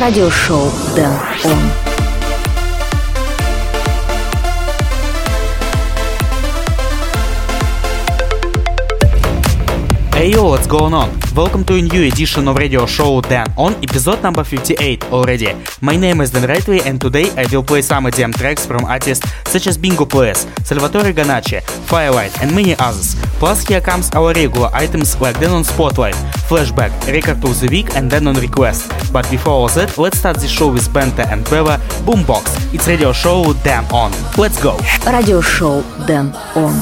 радиошоу Дэн Он. Hey yo, what's going on? Welcome to a new edition of radio show Dan on episode number 58 already. My name is Dan Rightway and today I will play some EDM tracks from artists such as Bingo Players, Salvatore Ganacci, Firelight and many others. Plus here comes our regular items like Dan on Spotlight, Flashback, Record of the Week and Dan on Request. But before all that, let's start the show with Benta and Bella Boombox. It's radio show Dan on. Let's go! Radio show Dan on.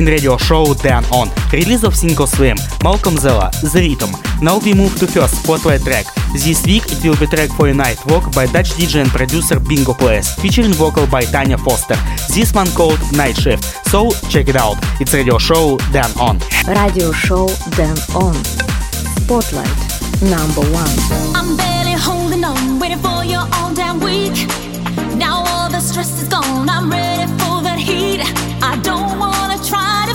in radio show Dan On, release of single Swim, Malcolm Zella, The Rhythm. Now we move to first spotlight track. This week it will be track for a night walk by Dutch DJ and producer Bingo Players, featuring vocal by Tanya Foster. This one called Night Shift. So check it out. It's radio show Dan On. Radio show Dan On. Spotlight number one. I'm barely holding on, waiting for your all damn week. Now all the stress is gone, I'm ready for that heat. I don't want try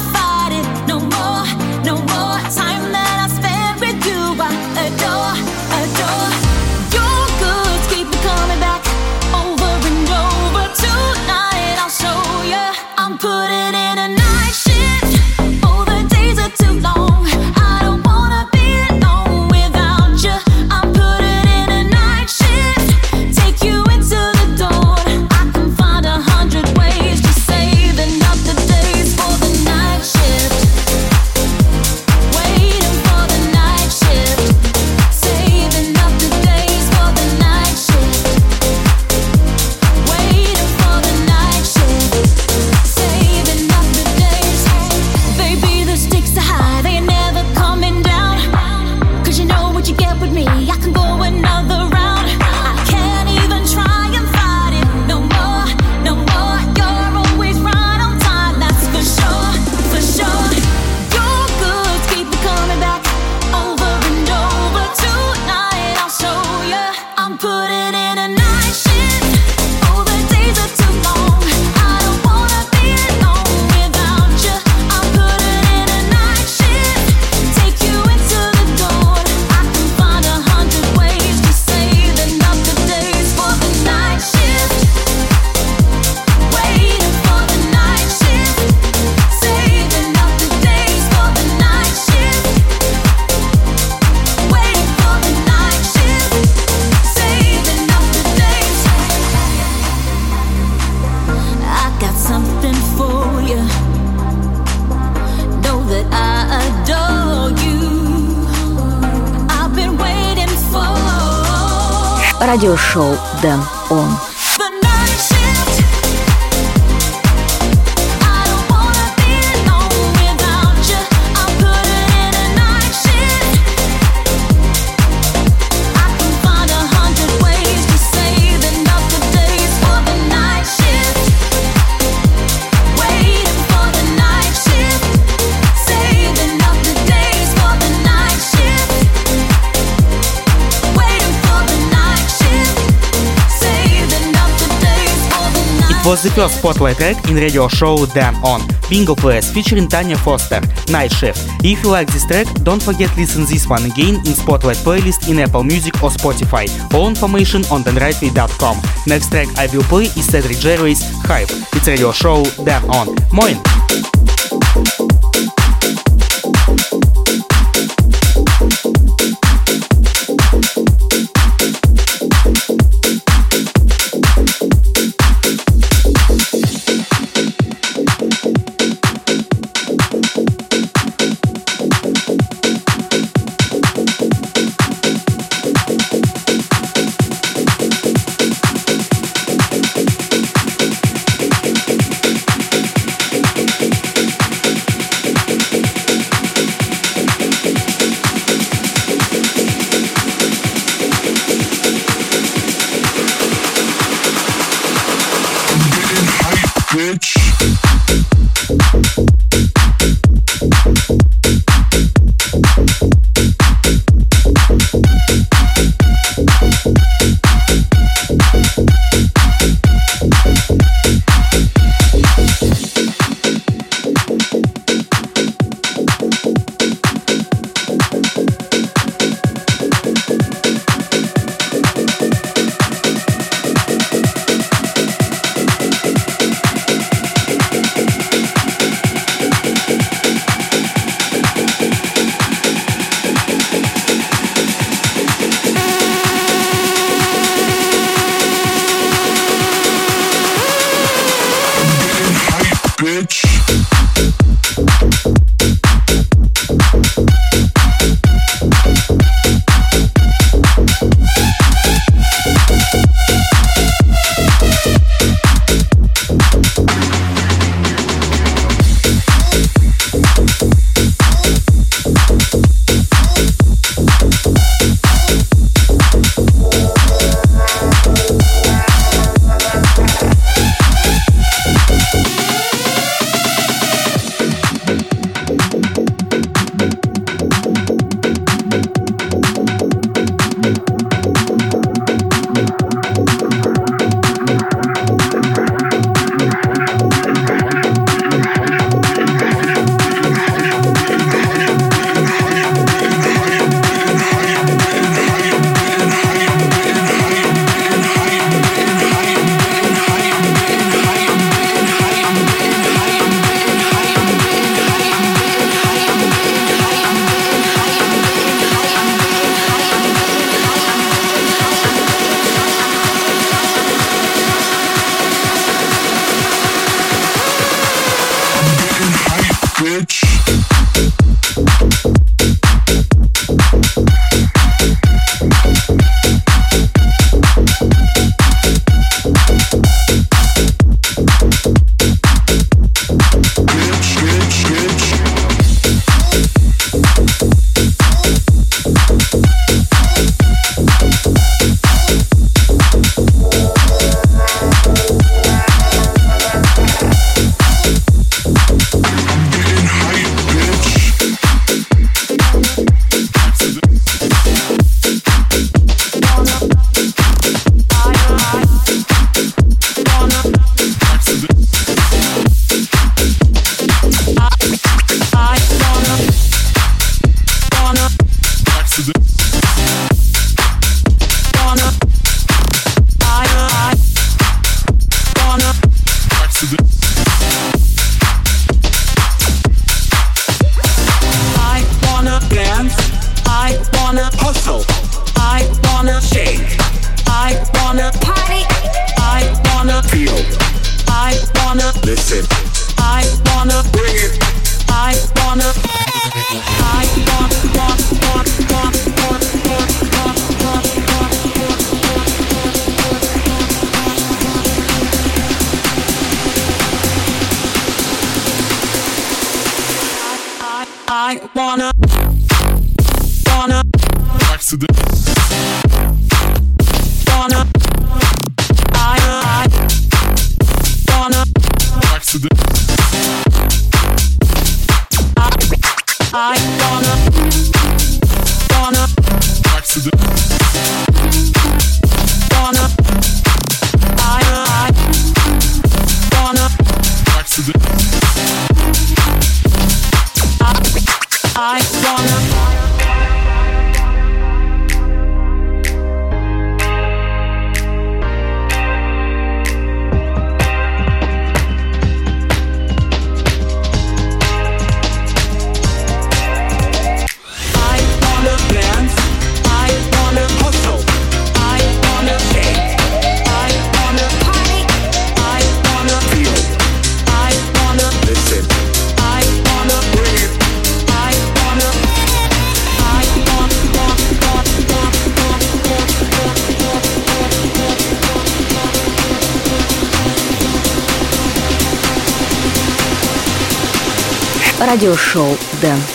радиошоу «Дэн». was the first spotlight track in radio show Dan On, Bingo Players featuring Tanya Foster, Night Shift. If you like this track, don't forget to listen this one again in Spotlight playlist in Apple Music or Spotify. All information on danrightway.com. Next track I will play is Cedric Jerry's Hype. It's radio show Dan On. Moin! wanna Он. I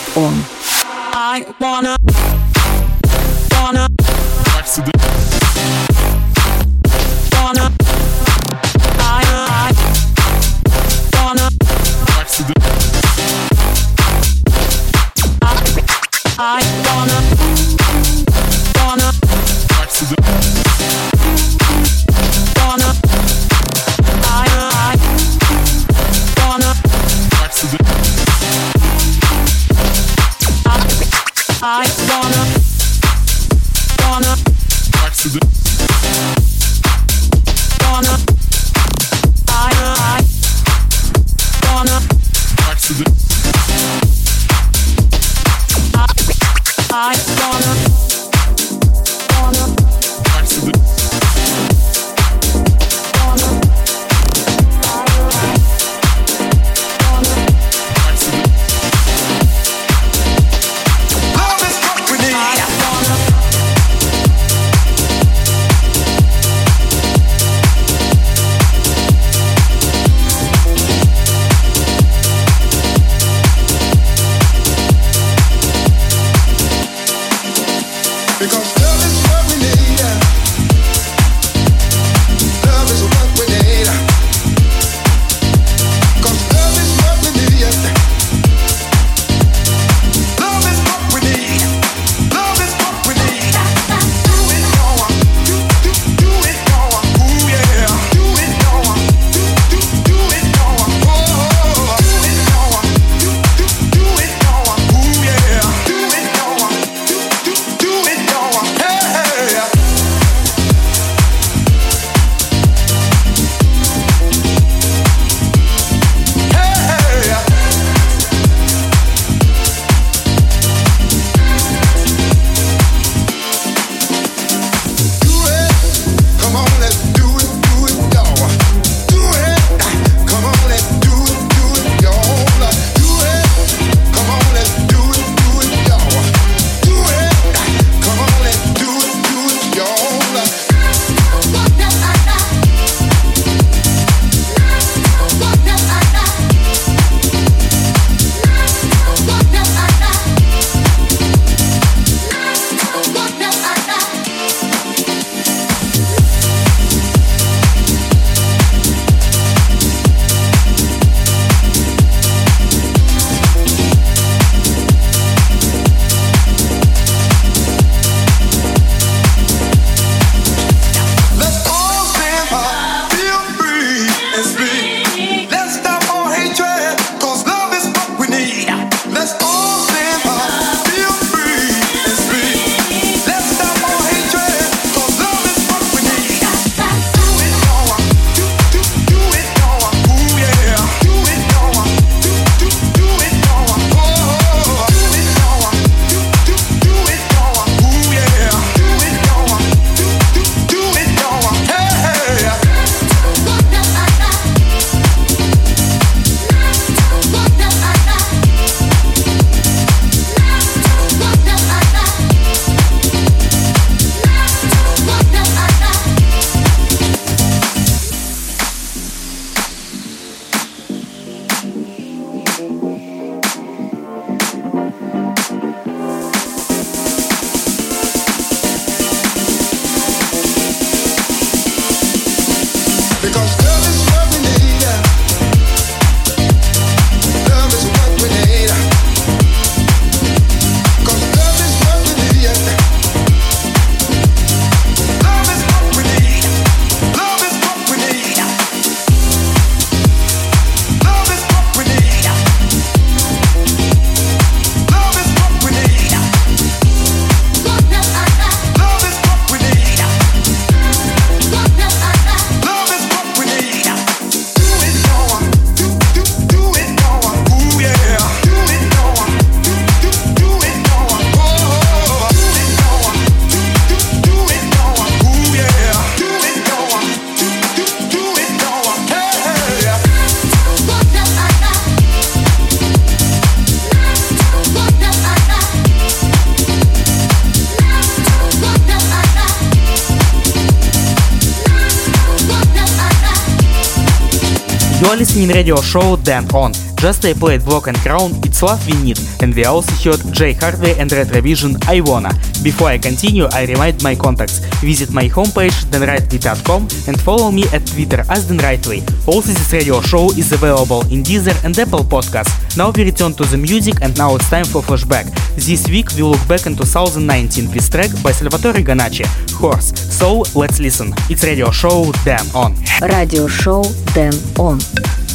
Radio show Dan On. Just I played Block and Crown, It's Love We Need, and we also heard Jay Hardway and Retrovision I Wanna. Before I continue, I remind my contacts. Visit my homepage danrightway.com and follow me at Twitter as Dan Rightway. Also, this radio show is available in Deezer and Apple Podcasts. Now we return to the music and now it's time for flashback. This week we look back in 2019 with track by Salvatore Ganacci, Horse. So let's listen. It's radio show Dan On. Radio show Dan On.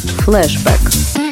Flashback.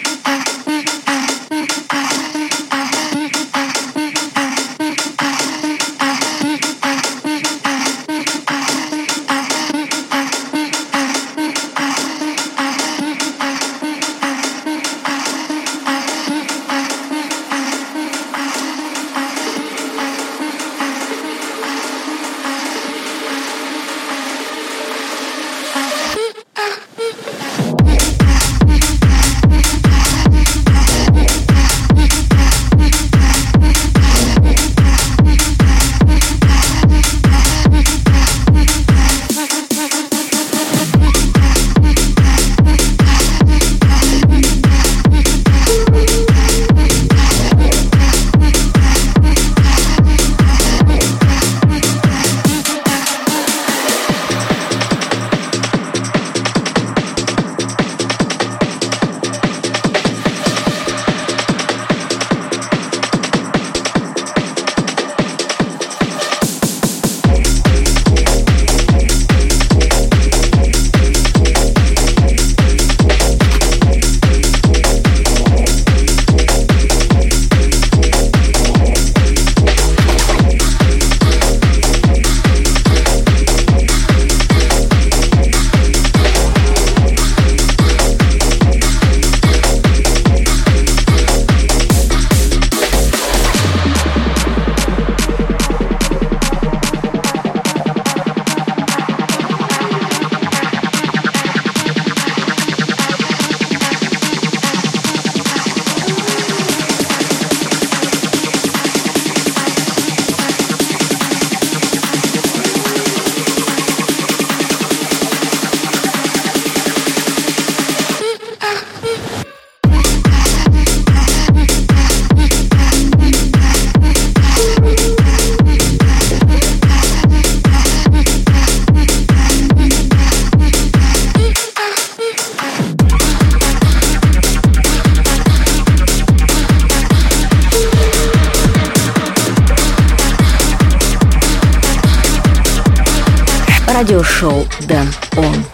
радиошоу Дэн Он.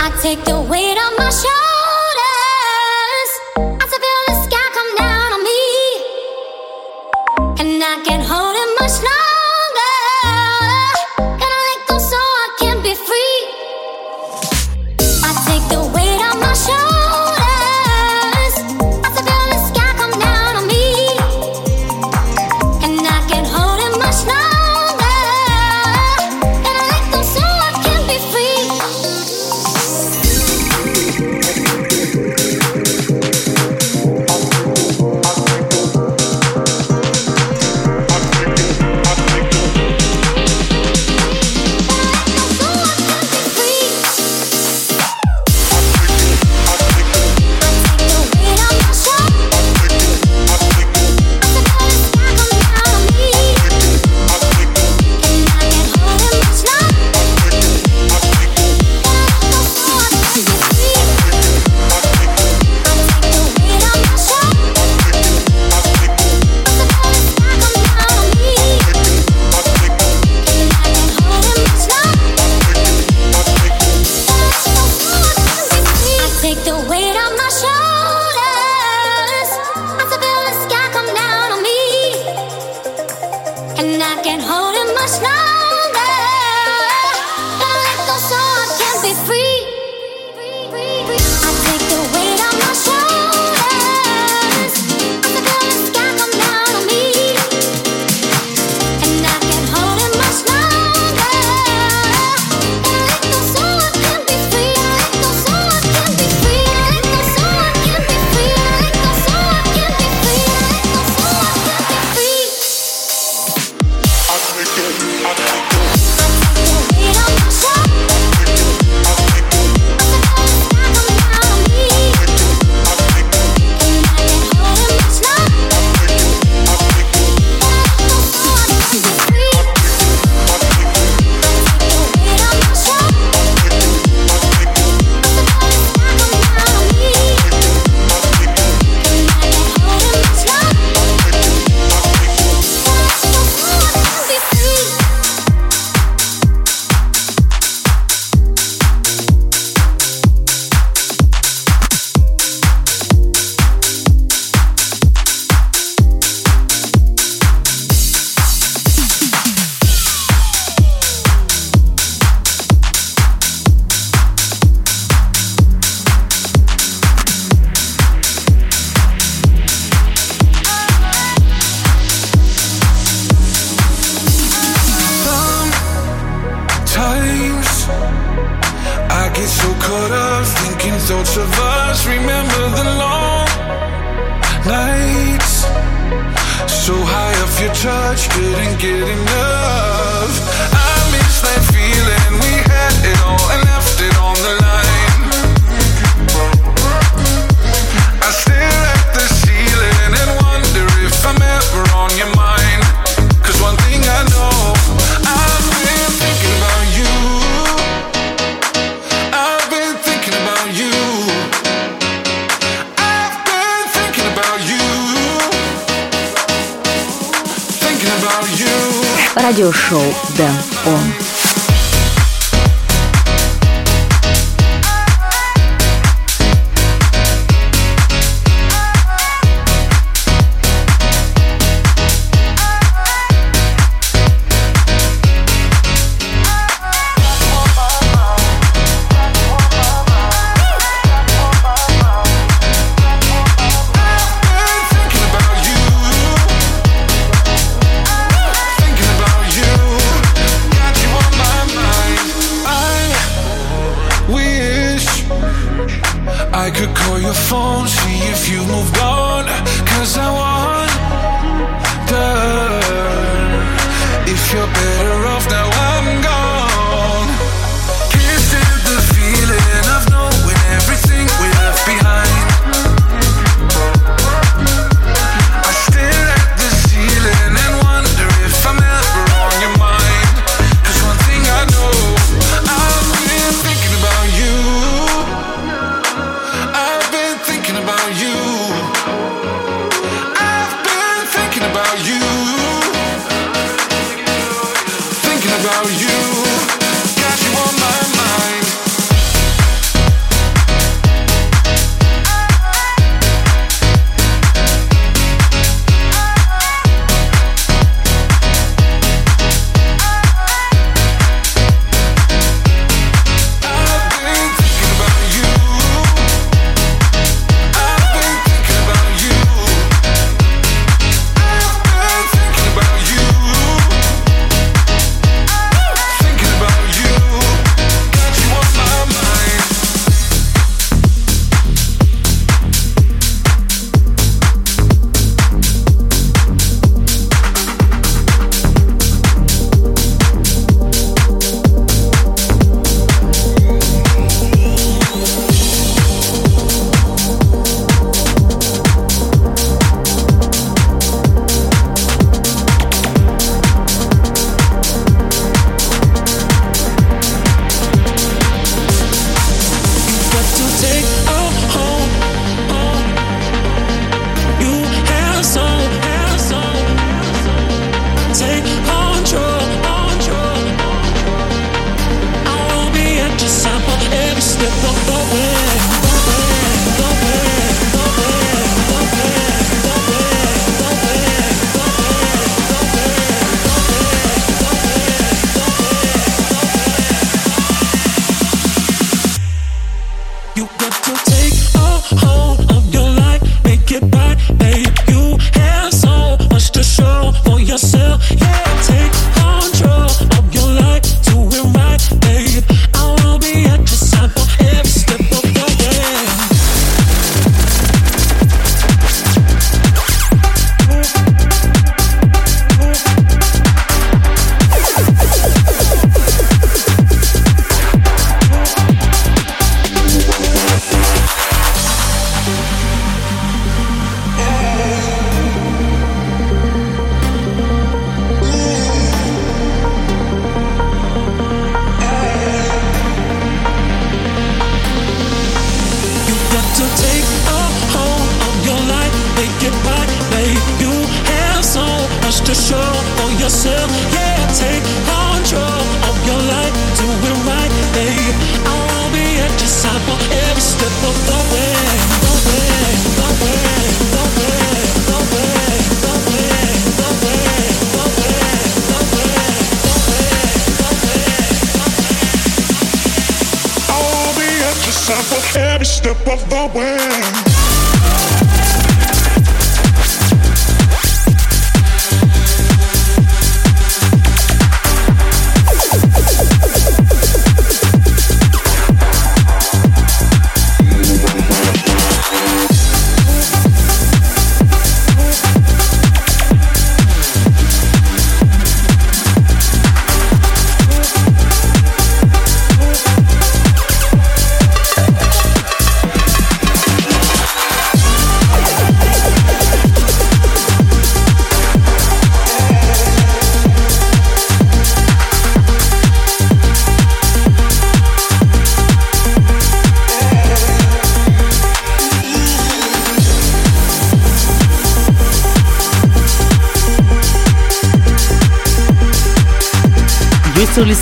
I take the weight on my shoulders. Радиошоу Дэн Он.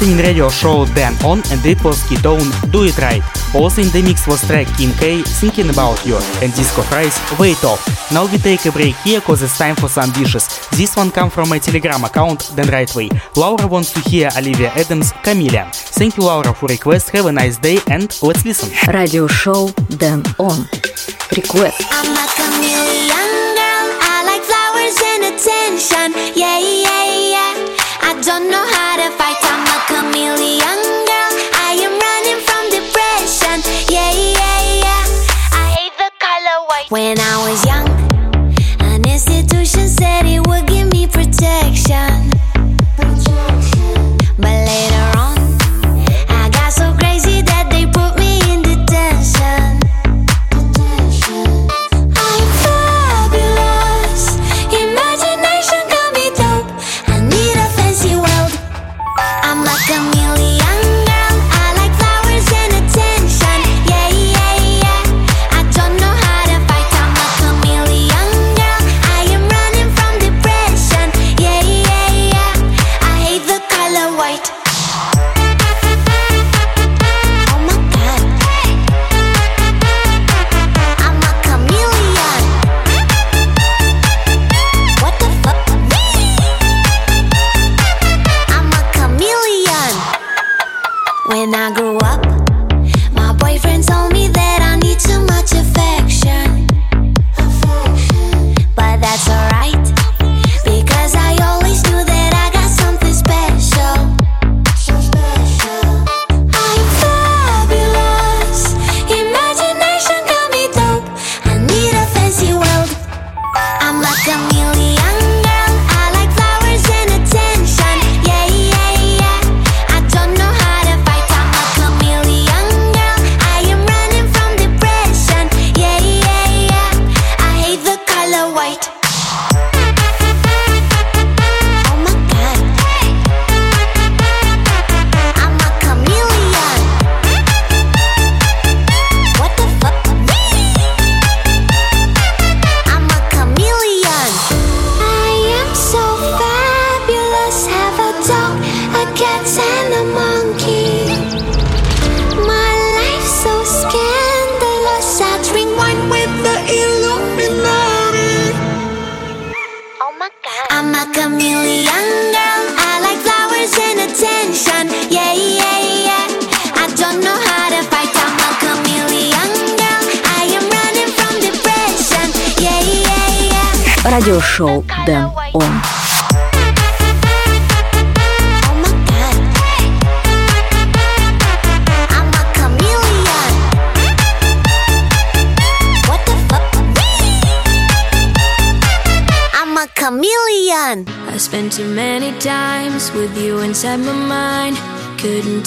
listening radio show Dan On and it was Ketone Do It Right. Also in the mix was track Kim K Thinking About You and Disco Fries Wait Off. Now we take a break here cause it's time for some dishes. This one come from my telegram account Dan Rightway. Laura wants to hear Olivia Adams Camilla. Thank you Laura for request. Have a nice day and let's listen. Radio show Dan On. Request. I'm a girl. I like flowers and attention. Yeah, yeah, yeah. I don't know how When I was young, an institution said it would give me protection.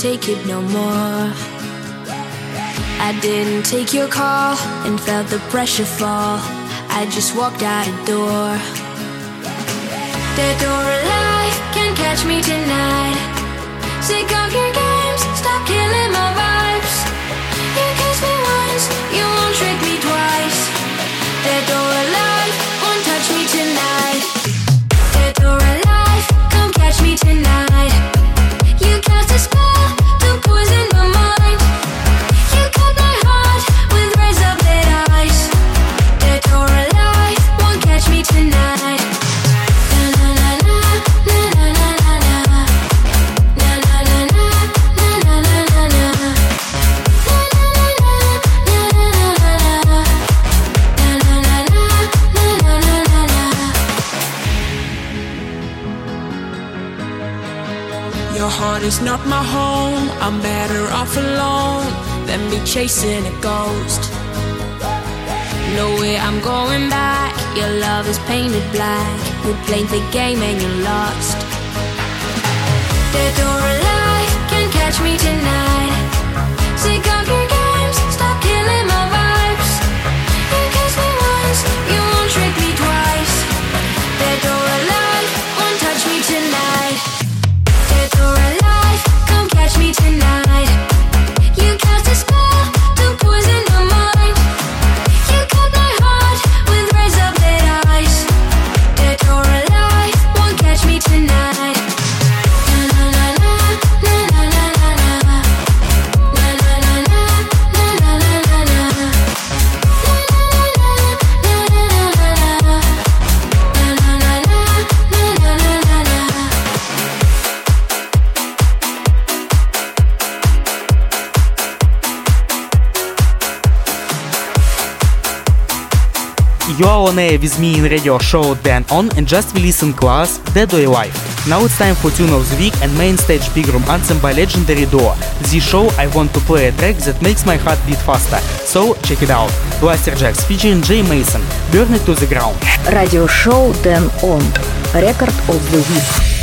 Take it no more. I didn't take your call and felt the pressure fall. I just walked out the door. Dead or alive, can't catch me tonight. Sick of your games, stop killing my vibes. You kiss me once, you won't trick me twice. Dead or alive, won't touch me tonight. Dead or alive, come catch me tonight. Is not my home. I'm better off alone than be chasing a ghost. No way I'm going back. Your love is painted black. We played the game and you lost. Dead or alive, can't catch me tonight. Sick of your games, stop killing my You are on air with me in radio show Dan On and just releasing class Dead or Alive. Now it's time for tune of the week and main stage big room anthem by legendary duo. This show I want to play a track that makes my heart beat faster. So check it out. Blasterjaxx featuring Jay Mason. Burn it to the ground. Radio show then on. Record of the week.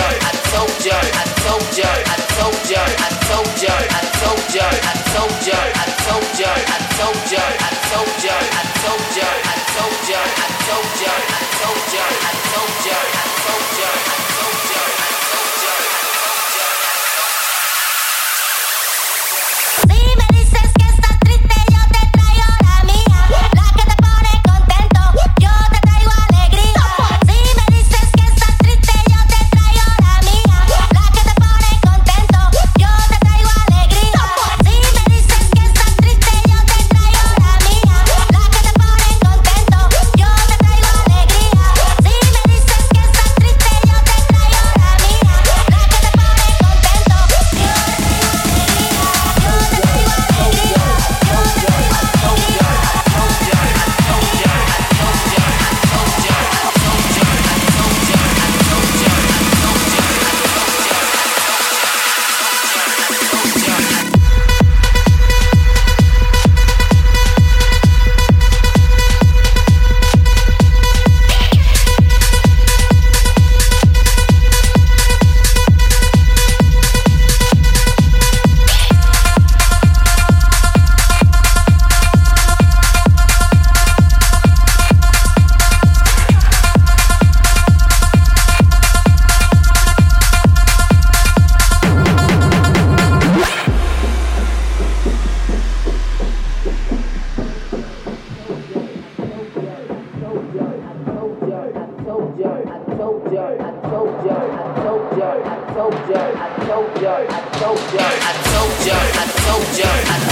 I told you. told I told ya, I told ya, I told ya, I told ya, I told ya.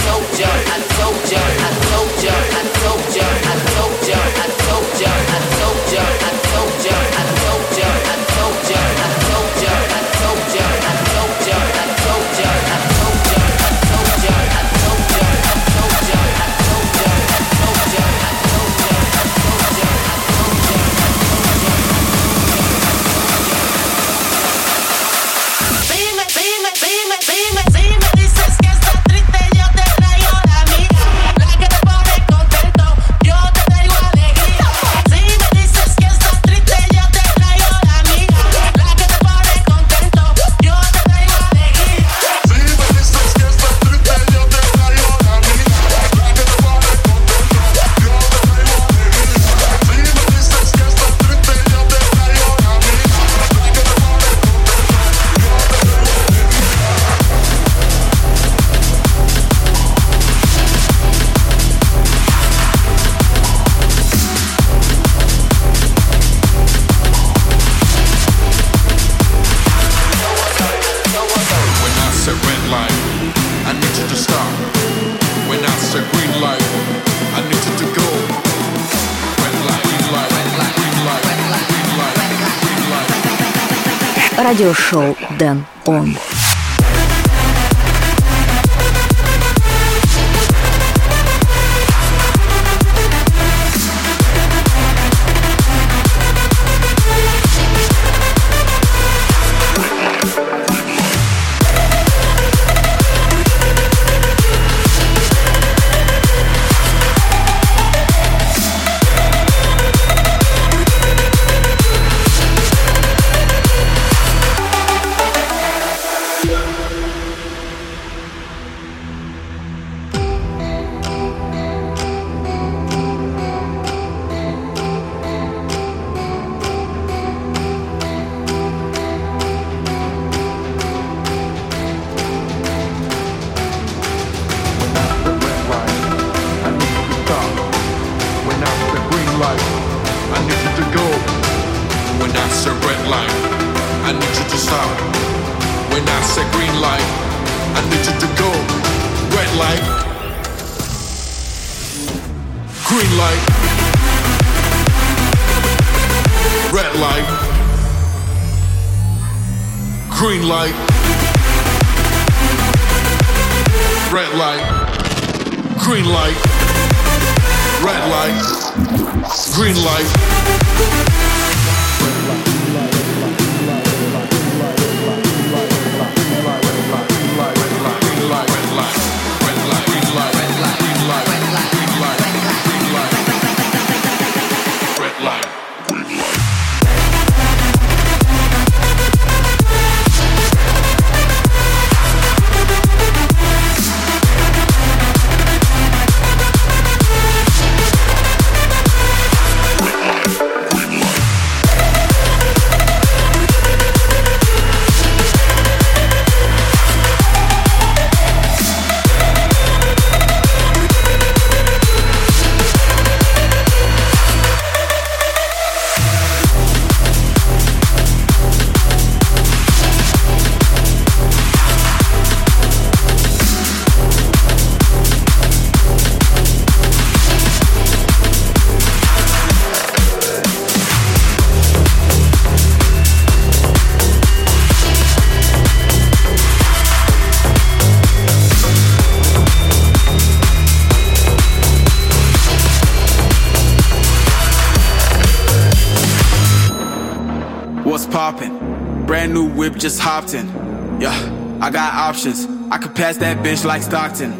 options. I could pass that bitch like Stockton.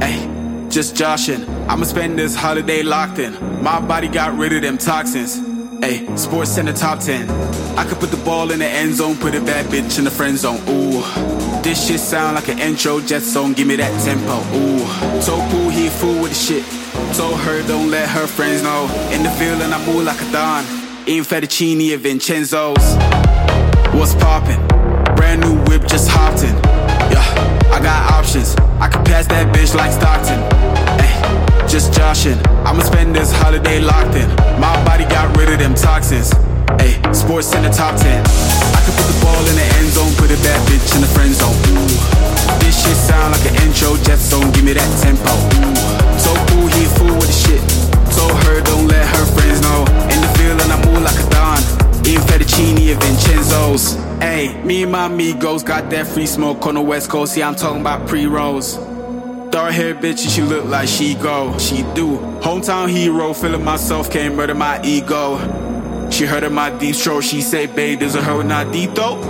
Hey, just joshin'. I'ma spend this holiday locked in. My body got rid of them toxins. Hey, sports center top 10. I could put the ball in the end zone, put a bad bitch in the friend zone. Ooh, this shit sound like an intro jet song. Give me that tempo. Ooh, so cool, he fool with the shit. Told her don't let her friends know. In the field and I move like a don. In fettuccine and Vincenzo's. What's poppin'? Brand new whip just hopped in got options. I could pass that bitch like Stockton. Ay, just joshin'. I'ma spend this holiday locked in. My body got rid of them toxins. Ay, sports in the top 10. I could put the ball in the end zone, put a bad bitch in the friend zone. Ooh. This shit sound like an intro, jet zone, give me that tempo. Ooh. So cool, he fool with the shit. Told her, don't let her friends know. In the field and I move like a Don. Even fettuccine and Vincenzo's. Hey, me and my amigos got that free smoke on the west coast. Yeah, I'm talking about pre-rolls. Dark hair bitch, and she look like she go. She do. Hometown hero, feeling myself, can't murder my ego. She heard of my deep stroke, she say, babe, there's a her not deep though.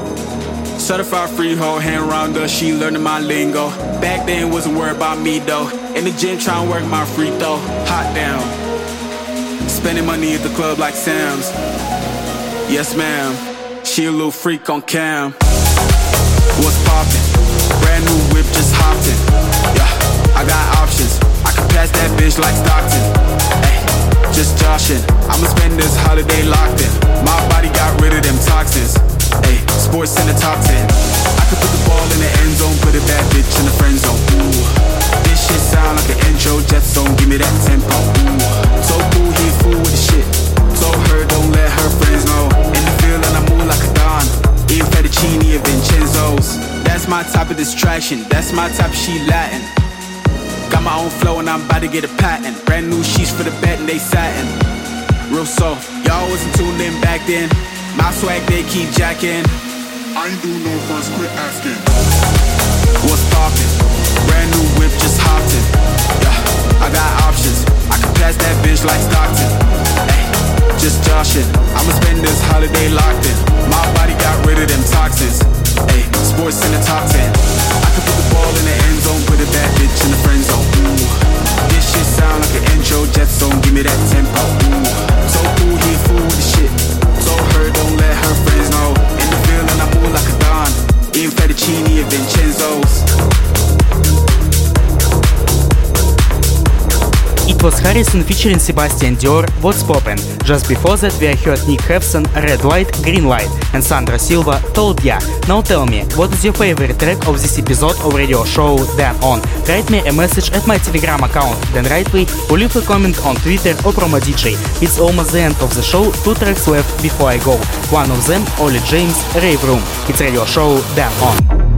Certified freehold, hand round her, she learning my lingo. Back then, wasn't worried about me though. In the gym, trying to work my free throw. Hot down. Spending money at the club like Sam's. Yes, ma'am. She a little freak on cam. What's poppin'? Brand new whip, just hopped in. Yeah, I got options. I can pass that bitch like Stockton. Ay, just joshin'. I'ma spend this holiday locked in. My body got rid of them toxins. Ay, sports in the top 10. I could put the ball in the end zone, put a bad bitch in the friend zone. Ooh, this shit sound like an intro jet zone. Give me that tempo. Ooh, so cool, he fool with the shit. Told her don't let Fettuccine and Vincenzo's. That's my type of distraction. That's my type she Latin. Got my own flow and I'm about to get a patent. Brand new sheets for the bed and they satin. Real soft. Y'all wasn't tuned in back then. My swag they keep jacking. I ain't do no first, quit asking. What's poppin'? Brand new whip, just hopped in. Yeah, I got options. I can pass that bitch like Stockton. Ay, just joshin'. I'ma spend this holiday locked in. Got rid of them toxins. Ay, sports in the top 10. I can put the ball in the end zone, put a bad bitch in the friend zone. Ooh, this shit sound like an intro jet zone. Give me that tempo. Ooh, so cool, he fool with the shit. Told her don't let her friends know. In the field and I move like a don. Eating fettuccine and Vincenzo's. It was Harrison featuring Sebastian Dior, What's Poppin'. Just before that we heard Nick Havsen, Red Light, Green Light, and Sandra Silva, Told Ya. Now tell me, what is your favorite track of this episode of radio show Dan On? Write me a message at my Telegram account, Dan Rightway, or leave a comment on Twitter or Promo DJ. It's almost the end of the show, two tracks left before I go. One of them, Ollie James, Rave Room. It's radio show Dan On.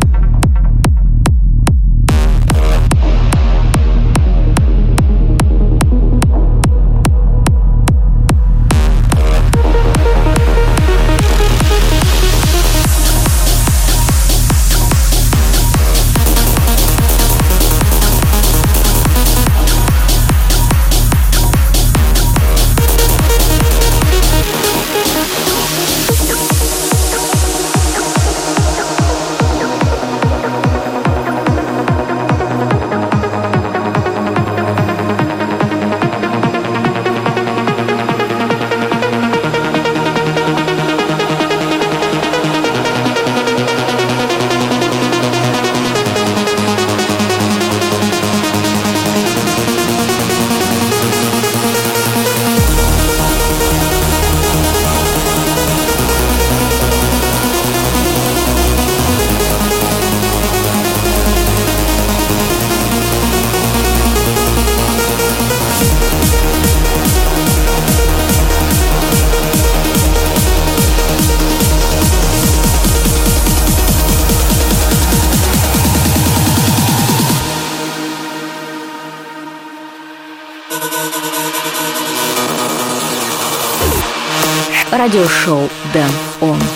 Радиошоу Дэн Он.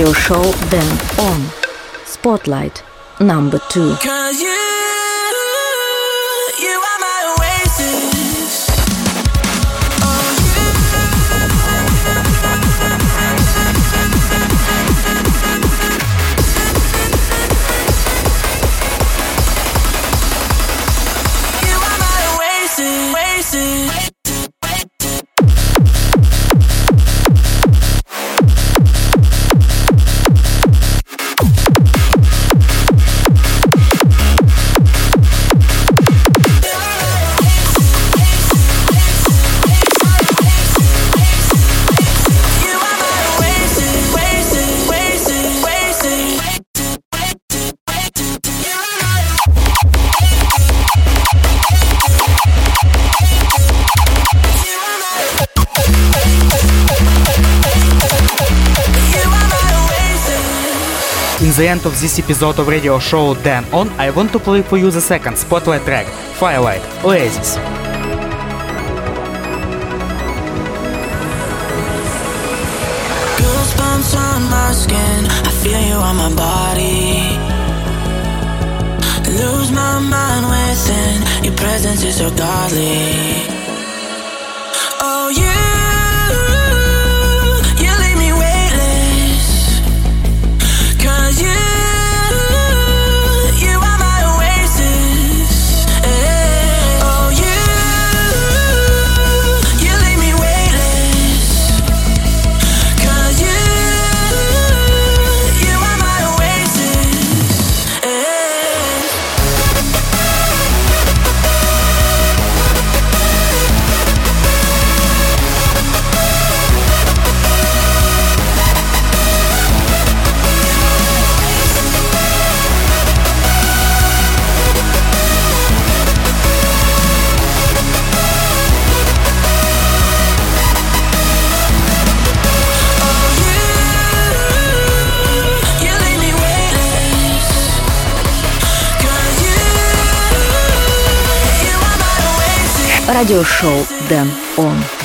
Radio show Dan On. Spotlight number 2. End of this episode of radio show Dan On, I want to play for you the second spotlight track, Firelight, Oasis. Goosebumps on my skin. I feel you on my body. Lose my mind within. Your presence is so godly. Oasis. Radio show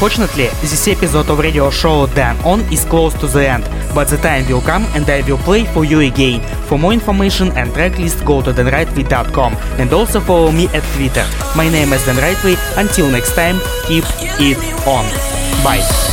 Unfortunately, this episode of radio show Dan On is close to the end, but the time will come and I will play for you again. For more information and tracklist, go to danrightway.com and also follow me at Twitter. My name is Dan Rightway. Until next time, keep it on. Bye.